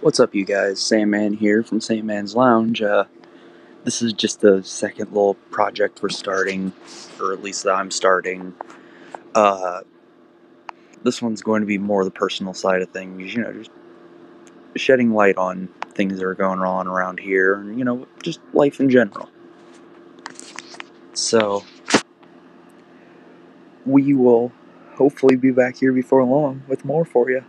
What's up, you guys? Sandman here from Sandman's Lounge. Uh, this is just the second little project we're starting, or at least that I'm starting. Uh, this one's going to be more the personal side of things, you know, just shedding light on things that are going on around here, and, you know, just life in general. So, we will hopefully be back here before long with more for you.